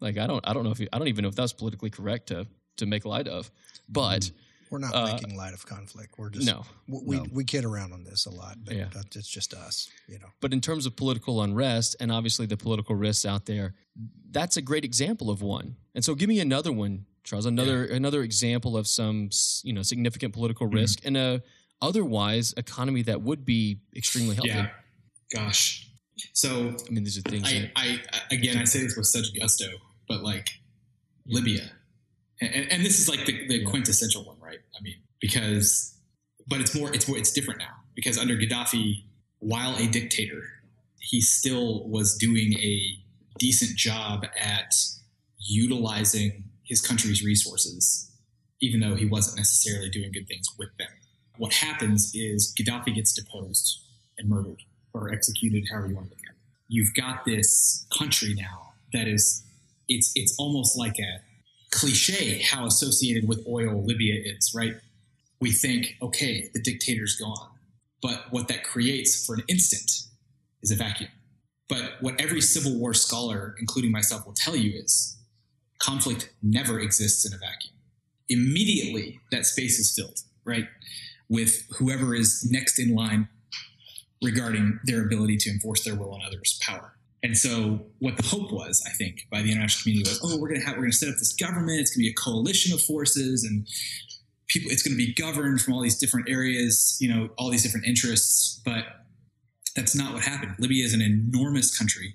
Like I don't. I don't know if you, I don't even know if that's politically correct to to make light of. But We're not Uh, making light of conflict. We're just no. We No. we kid around on this a lot, but Yeah. that- it's just us. You know. But in terms of political unrest and obviously the political risks out there, that's a great example of one. And so give me another one, Charles, another another example of some you know significant political Mm-hmm. risk and a otherwise economy that would be extremely healthy. yeah. Gosh. So I mean, these are things I, I, I again, I say this with such gusto, but like Libya, and, and this is like the, the quintessential one, right? I mean, because, but it's more, it's more, it's different now because under Gaddafi, while a dictator, he still was doing a decent job at utilizing his country's resources, even though he wasn't necessarily doing good things with them. What happens is Gaddafi gets deposed and murdered or executed, however you want to look at it. You've got this country now that is it's it's almost like a cliche how associated with oil Libya is, right? We think, okay, the dictator's gone. But what that creates for an instant is a vacuum. But what every Civil War scholar, including myself, will tell you is conflict never exists in a vacuum. Immediately, that space is filled, right? With whoever is next in line regarding their ability to enforce their will on others' power. And so, what the hope was, I think, by the international community was, oh, we're going to have, we're going to set up this government. It's going to be a coalition of forces, and people, it's going to be governed from all these different areas, you know, all these different interests. But that's not what happened. Libya is an enormous country,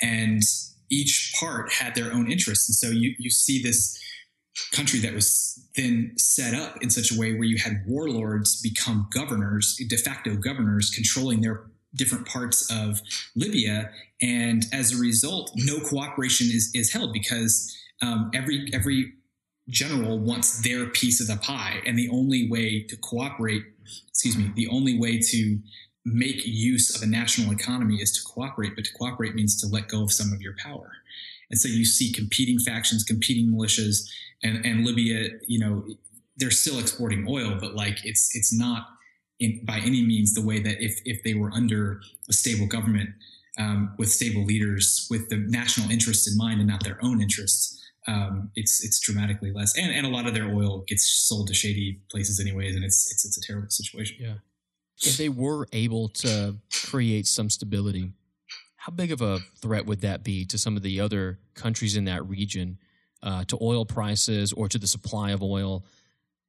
and each part had their own interests. And so, you you see this country that was then set up in such a way where you had warlords become governors, de facto governors, controlling their different parts of Libya, and as a result, no cooperation is is held because um, every every general wants their piece of the pie, and the only way to cooperate, excuse me, the only way to make use of a national economy is to cooperate, but to cooperate means to let go of some of your power. And so you see competing factions, competing militias, and, and Libya, you know, they're still exporting oil, but like it's it's not in, by any means the way that if if they were under a stable government um, with stable leaders with the national interests in mind and not their own interests, um, it's it's dramatically less. And and a lot of their oil gets sold to shady places anyways, and it's it's it's a terrible situation. Yeah. If they were able to create some stability, how big of a threat would that be to some of the other countries in that region, uh, to oil prices or to the supply of oil?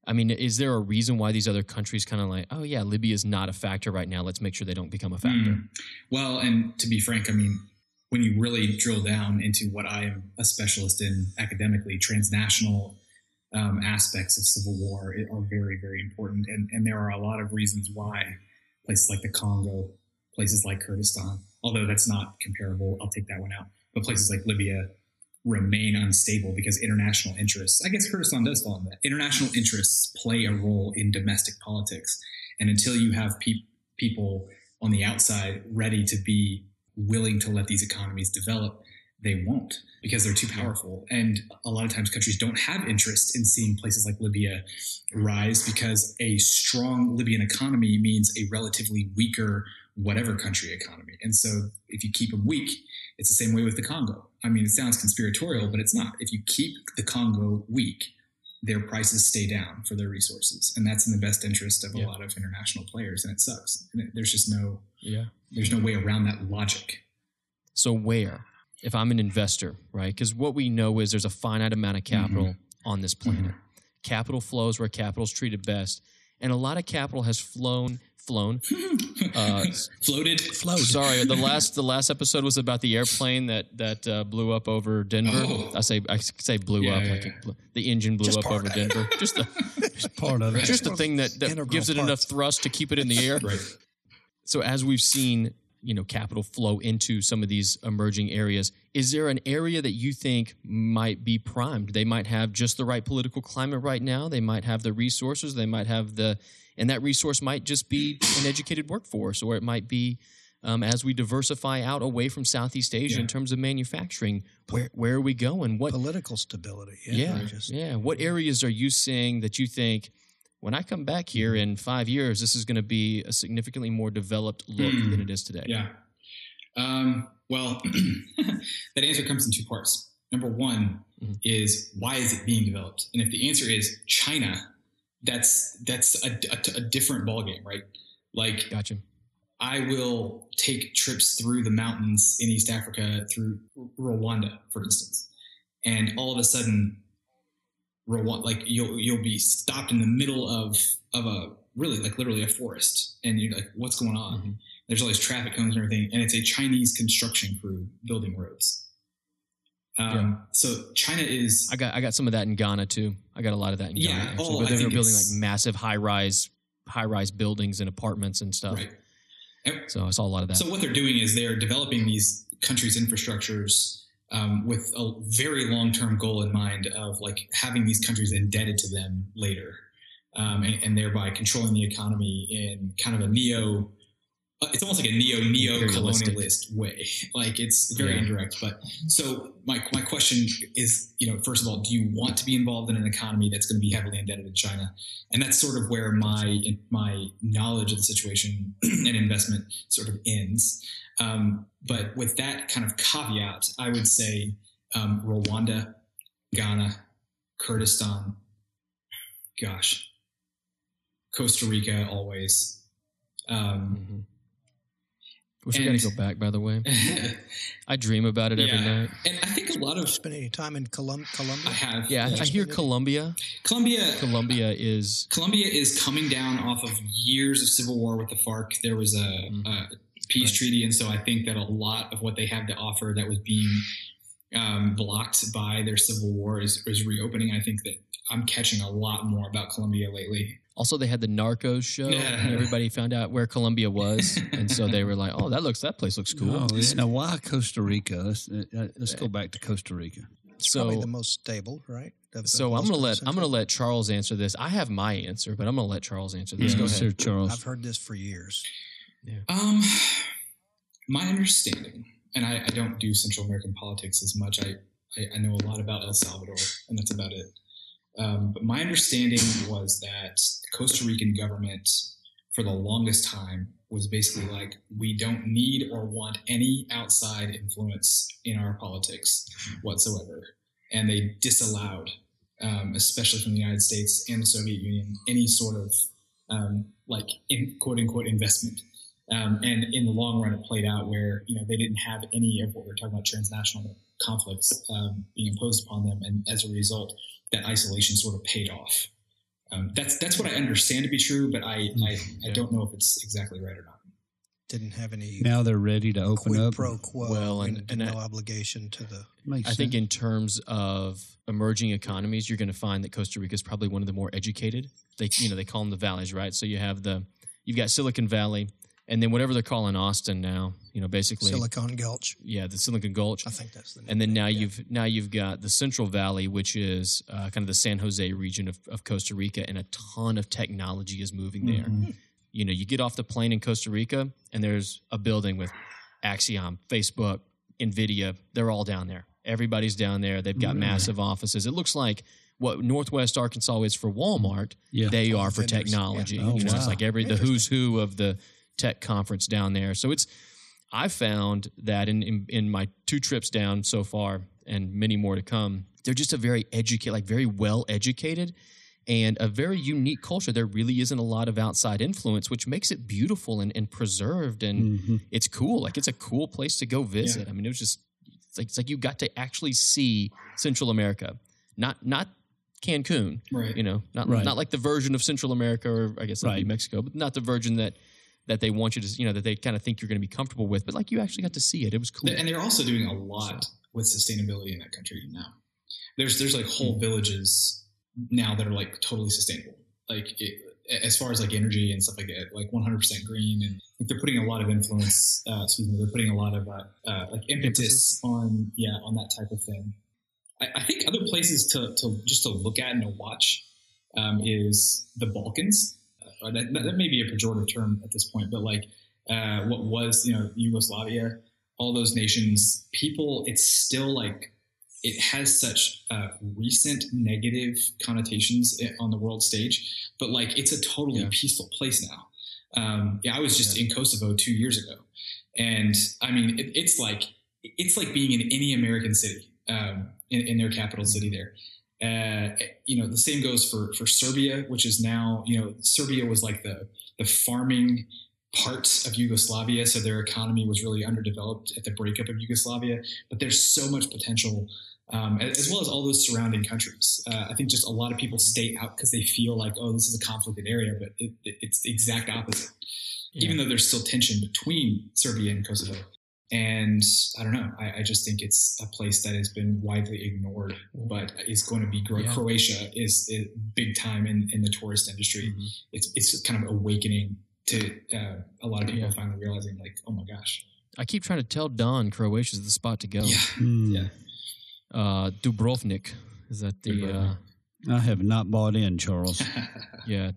I mean, is there a reason why these other countries kind of like, oh yeah, Libya is not a factor right now. Let's make sure they don't become a factor. Mm. Well, and to be frank, I mean, when you really drill down into what I am a specialist in academically, transnational um, aspects of civil war are very, very important. And, and there are a lot of reasons why places like the Congo, places like Kurdistan, although that's not comparable, I'll take that one out, but places like Libya remain unstable because international interests, I guess Kurdistan does fall in that. International interests play a role in domestic politics. And until you have pe- people on the outside ready to be willing to let these economies develop, they won't because they're too powerful. And a lot of times countries don't have interest in seeing places like Libya rise because a strong Libyan economy means a relatively weaker whatever country economy. And so if you keep them weak, it's the same way with the Congo. I mean, it sounds conspiratorial, but it's not. If you keep the Congo weak, their prices stay down for their resources. And that's in the best interest of a Yeah. lot of international players. And it sucks. And there's just no, Yeah. there's no way around that logic. So where, if I'm an investor, right? Because what we know is there's a finite amount of capital mm-hmm. on this planet. Capital flows where capital is treated best, and a lot of capital has flown, flown. [LAUGHS] Uh, Floated. Flowed. sorry, the last the last episode was about the airplane that that uh, blew up over Denver. Oh. I say I say blew Yeah, up yeah, like yeah. blew, the engine blew Just up over. Denver. Just the [LAUGHS] Part of it. just the thing that, that gives it enough thrust to keep it in the air. Right. So as we've seen, you know capital flow into some of these emerging areas. Is there an area that you think might be primed? They might have just the right political climate right now. They might have the resources. They might have the, and that resource might just be an educated workforce, or it might be um, as we diversify out away from Southeast Asia Yeah. in terms of manufacturing. Where where are we going? What Political stability. yeah, just- yeah. What areas are you seeing that you think when I come back here Mm-hmm. in five years, this is going to be a significantly more developed look than it is today? Yeah. Um, well, [CLEARS THROAT] that answer comes in two parts. Number one Mhm. is why is it being developed? And if the answer is China, that's that's a, a, a different ballgame, right? Like Gotcha. I will take trips through the mountains in East Africa, through Rwanda, for instance, and all of a sudden, Rwanda, like you'll you'll be stopped in the middle of of a really like literally a forest, and you're like, what's going on? Mhm. There's all these traffic cones and everything, and it's a Chinese construction crew building roads. Um, So China is I got I got some of that in Ghana too. I got a lot of that in Yeah, Ghana. Actually, oh, where they were building like massive high rise high rise buildings and apartments and stuff. right. And- So I saw a lot of that. So what they're doing is they're developing these countries' infrastructures um, with a very long-term goal in mind of like having these countries indebted to them later, um, and, and thereby controlling the economy in kind of a neo. Uh, It's almost like a neo neo colonialist way. Like it's very Yeah. indirect. But so my my question is, you know, first of all, do you want to be involved in an economy that's going to be heavily indebted to China? And that's sort of where my my knowledge of the situation [CLEARS THROAT] and investment sort of ends. Um, but with that kind of caveat, I would say um, Rwanda, Ghana, Kurdistan, gosh, Costa Rica, always. Um, Mhm. Wish we got and- to go back. By the way, [LAUGHS] I dream about it every night. and I think a lot of Spend any time in Colum- Colombia? I have. Yeah, I, I hear Colombia. Colombia. Colombia. Colombia is Colombia is coming down off of years of civil war with the FARC. There was a, Mhm. a peace Right. treaty, and so I think that a lot of what they have to offer that was being um, blocked by their civil war is, is reopening. I think that I'm catching a lot more about Colombia lately. Also, they had the Narcos show, Yeah. and everybody found out where Colombia was, and so they were like, "Oh, that looks that place looks cool." Oh, yeah. Now, why Costa Rica? Let's uh, uh, let's go back to Costa Rica. It's so, probably the most stable, right? Of- of so I'm gonna let I'm gonna let Charles answer this. I have my answer, but I'm gonna let Charles answer this. Yeah, Go Sir ahead. Charles. I've heard this for years. Um, my understanding, and I, I don't do Central American politics as much. I, I, I know a lot about El Salvador, and that's about it. Um, but my understanding was that the Costa Rican government, for the longest time, was basically like, we don't need or want any outside influence in our politics whatsoever. And they disallowed, um, especially from the United States and the Soviet Union, any sort of um, like in quote unquote investment. Um, and in the long run, it played out where you know they didn't have any of what we're talking about transnational conflicts um, being imposed upon them, and as a result, that isolation sort of paid off. Um, that's that's what I understand to be true, but I I, I Yeah. don't know if it's exactly right or not. Didn't have any Now they're ready to open quid up. pro quo Well, and- and, and no I- obligation to the. Makes I think in terms of emerging economies, you're going to find that Costa Rica is probably one of the more educated. They, you know, they call them the valleys, right? So you have the, you've got Silicon Valley, and then whatever they're calling Austin now, you know, basically, Silicon Gulch. yeah, the Silicon Gulch. I think that's the name. And then now you've now you've got the Central Valley, which is uh, kind of the San Jose region of, of Costa Rica, and a ton of technology is moving there. Mhm. You know, you get off the plane in Costa Rica, and there's a building with Axiom, Facebook, Nvidia. They're all down there. Everybody's down there. They've got Really? massive offices. It looks like what Northwest Arkansas is for Walmart. Yeah. They All are the for vendors. technology. Yeah. Oh, you know, it's like every the who's who of the tech conference down there. So it's I found that in, in in my two trips down so far, and many more to come, they're just a very educated, like very well educated, and a very unique culture. There really isn't a lot of outside influence, which makes it beautiful and, and preserved, and Mhm. it's cool. Like it's a cool place to go visit. I mean, it was just it's like it's like you got to actually see Central America, not not Cancun, Right. you know, not Right. not like the version of Central America or I guess that'd be Right. Mexico, but not the version that that they want you to, you know, that they kind of think you're going to be comfortable with. But like you actually got to see it. It was cool. And they're also doing a lot with sustainability in that country now. There's there's like whole villages now that are like totally sustainable. Like it, as far as like energy and stuff like that, like 100% green, and they're putting a lot of influence. Uh, excuse me, they're putting a lot of uh, uh, like impetus on yeah on that type of thing. I, I, think other places to, to just to look at and to watch um, is the Balkans. Uh, that, that, may be a pejorative term at this point, but like uh, what was you know Yugoslavia, all those nations, people, it's still like it has such uh, recent negative connotations on the world stage, but like it's a totally yeah. peaceful place now. Um, yeah, I was just yeah. in Kosovo two years ago, and I mean, it, it's like it's like being in any American city um, in, in, their capital mm-hmm. city there. Uh, you know, the same goes for for Serbia, which is now you know Serbia was like the the farming parts of Yugoslavia, so their economy was really underdeveloped at the breakup of Yugoslavia. But there's so much potential, um, as well as all those surrounding countries. Uh, I think just a lot of people stay out because they feel like, oh, this is a conflicted area, but it, it, it's the exact opposite. Yeah. Even though there's still tension between Serbia and Kosovo. And I don't know. I, I, just think it's a place that has been widely ignored, but is going to be growing. Yeah. Croatia is, is, big time in, in the tourist industry. Mm-hmm. It's it's kind of awakening to uh, a lot of people yeah. finally realizing, like, oh my gosh. I keep trying to tell Don Croatia is the spot to go. Yeah. Mm. Yeah. Uh, Dubrovnik is that the? Uh, I have not bought in, Charles. [LAUGHS] yeah.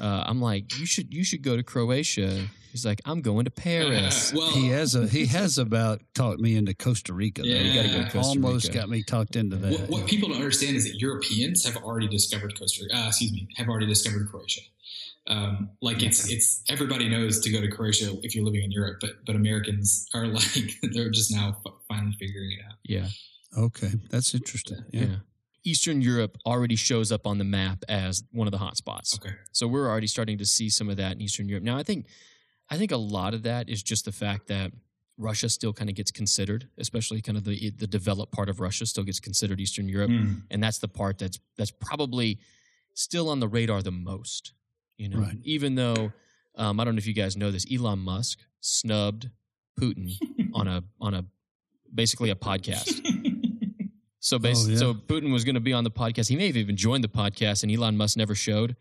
Uh, I'm like, you should you should go to Croatia. He's like, I'm going to Paris. [LAUGHS] well, he has a he has about talked me into Costa Rica. Yeah, you got to go Costa Almost Rica. got me talked into that. What, what, people don't understand is that Europeans have already discovered Costa Rica. Uh, excuse me, have already discovered Croatia. Um, like it's it's everybody knows to go to Croatia if you're living in Europe, but but Americans are [LAUGHS] like they're just now finally figuring it out. Yeah. Okay, that's interesting. Yeah. yeah. Eastern Europe already shows up on the map as one of the hot spots. Okay. So we're already starting to see some of that in Eastern Europe. Now I think I think a lot of that is just the fact that Russia still kind of gets considered, especially kind of the the developed part of Russia still gets considered Eastern Europe, mm. and that's the part that's that's probably still on the radar the most. You know, right. even though um, I don't know if you guys know this, Elon Musk snubbed Putin [LAUGHS] on a on a basically a podcast. [LAUGHS] So basically, oh, yeah. so Putin was going to be on the podcast. He may have even joined the podcast, and Elon Musk never showed.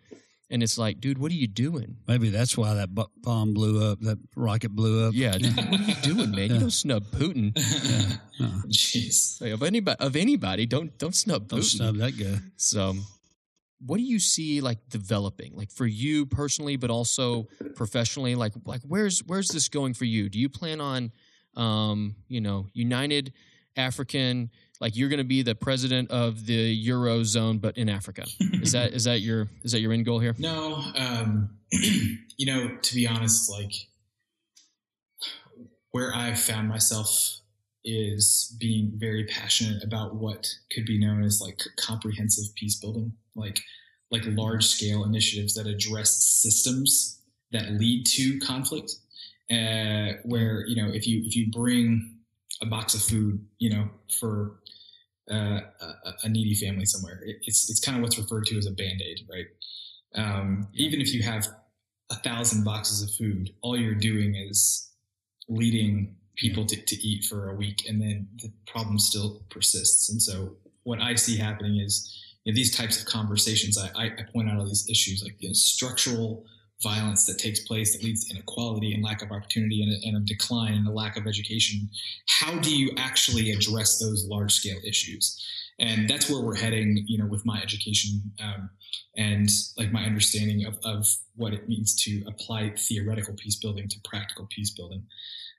And it's like, dude, what are you doing? Maybe that's why that bomb blew up, that rocket blew up. Yeah, dude, what are you [LAUGHS] doing, man? Yeah. You don't snub Putin. [LAUGHS] Yeah. Jeez, of anybody, of anybody, don't don't snub Putin. don't snub that guy. So, what do you see like developing like for you personally but also professionally like like where's where's this going for you do you plan on um you know united african like you're going to be the president of the eurozone but in africa. Is that is that your is that your end goal here? No um [CLEARS THROAT] you know to be honest like where i've found myself is being very passionate about what could be known as like comprehensive peace building. Like like large scale initiatives that address systems that lead to conflict. Uh, where you know if you if you bring a box of food you know for uh, a, a, needy family somewhere. It, it's it's kind of what's referred to as a band-aid right? Um, even if you have a thousand boxes of food all you're doing is leading people to, to eat for a week and then the problem still persists. And so what i see happening is you know, these types of conversations, I, I, point out all these issues like you know, structural violence that takes place that leads to inequality and lack of opportunity and a, and a decline and a lack of education. How do you actually address those large scale issues? And that's where we're heading, you know, with my education um, and like my understanding of, of what it means to apply theoretical peace building to practical peace building.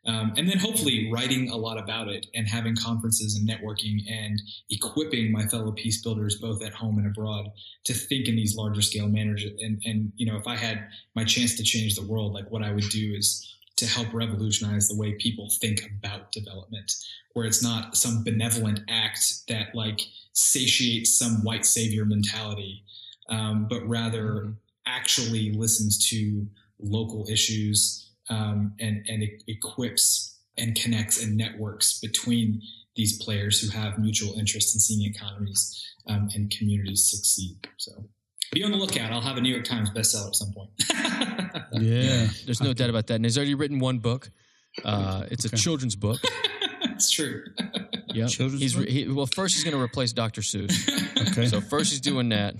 Um, and then hopefully writing a lot about it and having conferences and networking and equipping my fellow peace builders both at home and abroad to think in these larger scale manners and and you know if i had my chance to change the world like what i would do is to help revolutionize the way people think about development where it's not some benevolent act that like satiates some white savior mentality um, but rather mm-hmm. actually listens to local issues um, and and it equips and connects and networks between these players who have mutual interest in seeing economies um, and communities succeed. So be on the lookout. I'll have a New York Times bestseller at some point. [LAUGHS] yeah, there's no doubt about that. And he's already written one book. Uh, it's okay. a children's book. [LAUGHS] It's true. [LAUGHS] Yeah. He's he, well. First, he's going to replace Dr. Seuss. okay. So first, he's doing that.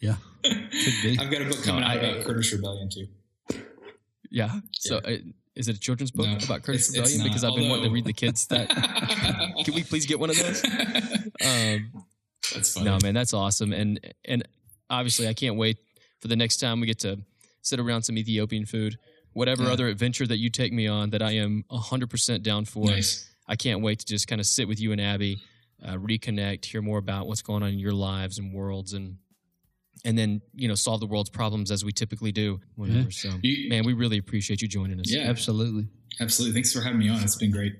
Yeah. Could be. I've got a book coming No, out I- about Kurdish rebellion too. Yeah. So uh, is it a children's book No, about Kurdish it's- it's rebellion? not, because I've been wanting to read the kids that. [LAUGHS] Can we please get one of those? Um, That's funny. no, man, that's awesome, and and obviously I can't wait for the next time we get to sit around some Ethiopian food. Whatever Yeah. other adventure that you take me on, that I am hundred percent down for. Nice. I can't wait to just kind of sit with you and Abby, uh, reconnect, hear more about what's going on in your lives and worlds, and and then you know solve the world's problems as we typically do. Whatever. Yeah. So, You- man, we really appreciate you joining us. Yeah. Absolutely. Absolutely. Thanks for having me on. It's been great.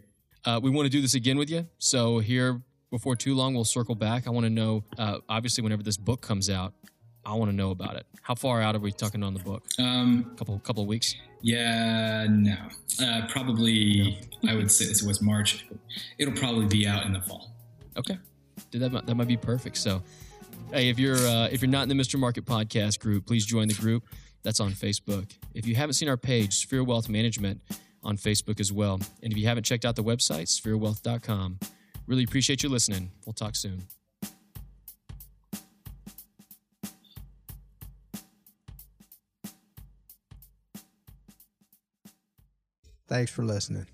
Uh, we want to do this again with you. So here, before too long, we'll circle back. I want to know, uh, obviously, whenever this book comes out, I want to know about it. How far out are we talking on the book? Um, couple couple of weeks. yeah, no. Uh, probably, I would say this was March. It'll probably be out in the fall. Okay, Dude, that might, that might be perfect. So, hey, if you're uh, if you're not in the Mr. Market podcast group, please join the group. That's on Facebook. If you haven't seen our page, Sphere Wealth Management, on Facebook as well. And if you haven't checked out the website, spherewealth.com, really appreciate you listening. We'll talk soon. Thanks for listening.